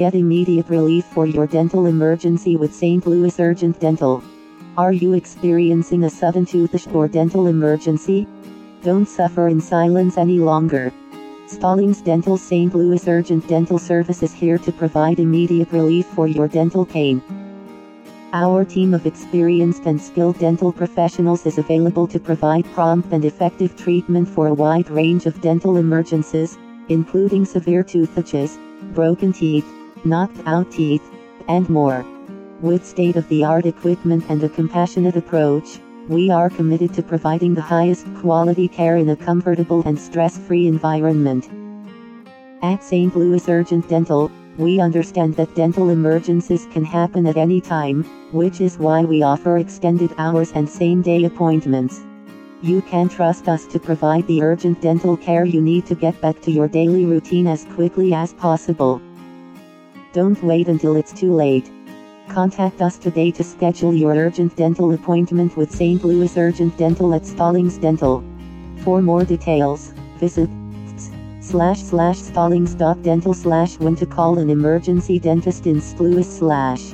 Get immediate relief for your dental emergency with St. Louis Urgent Dental. Are you experiencing a sudden toothache or dental emergency? Don't suffer in silence any longer. Stallings Dental St. Louis Urgent Dental Service is here to provide immediate relief for your dental pain. Our team of experienced and skilled dental professionals is available to provide prompt and effective treatment for a wide range of dental emergencies, including severe toothaches, broken teeth, knocked out teeth, and more. With state of the art equipment and a compassionate approach, we are committed to providing the highest quality care in a comfortable and stress free environment. At St. Louis Urgent Dental, we understand that dental emergencies can happen at any time, which is why we offer extended hours and same day appointments. You can trust us to provide the urgent dental care you need to get back to your daily routine as quickly as possible. Don't wait until it's too late. Contact us today to schedule your urgent dental appointment with St. Louis Urgent Dental at Stallings Dental. For more details, visit slash slash stallings.dental slash when to call an emergency dentist in St. Louis slash.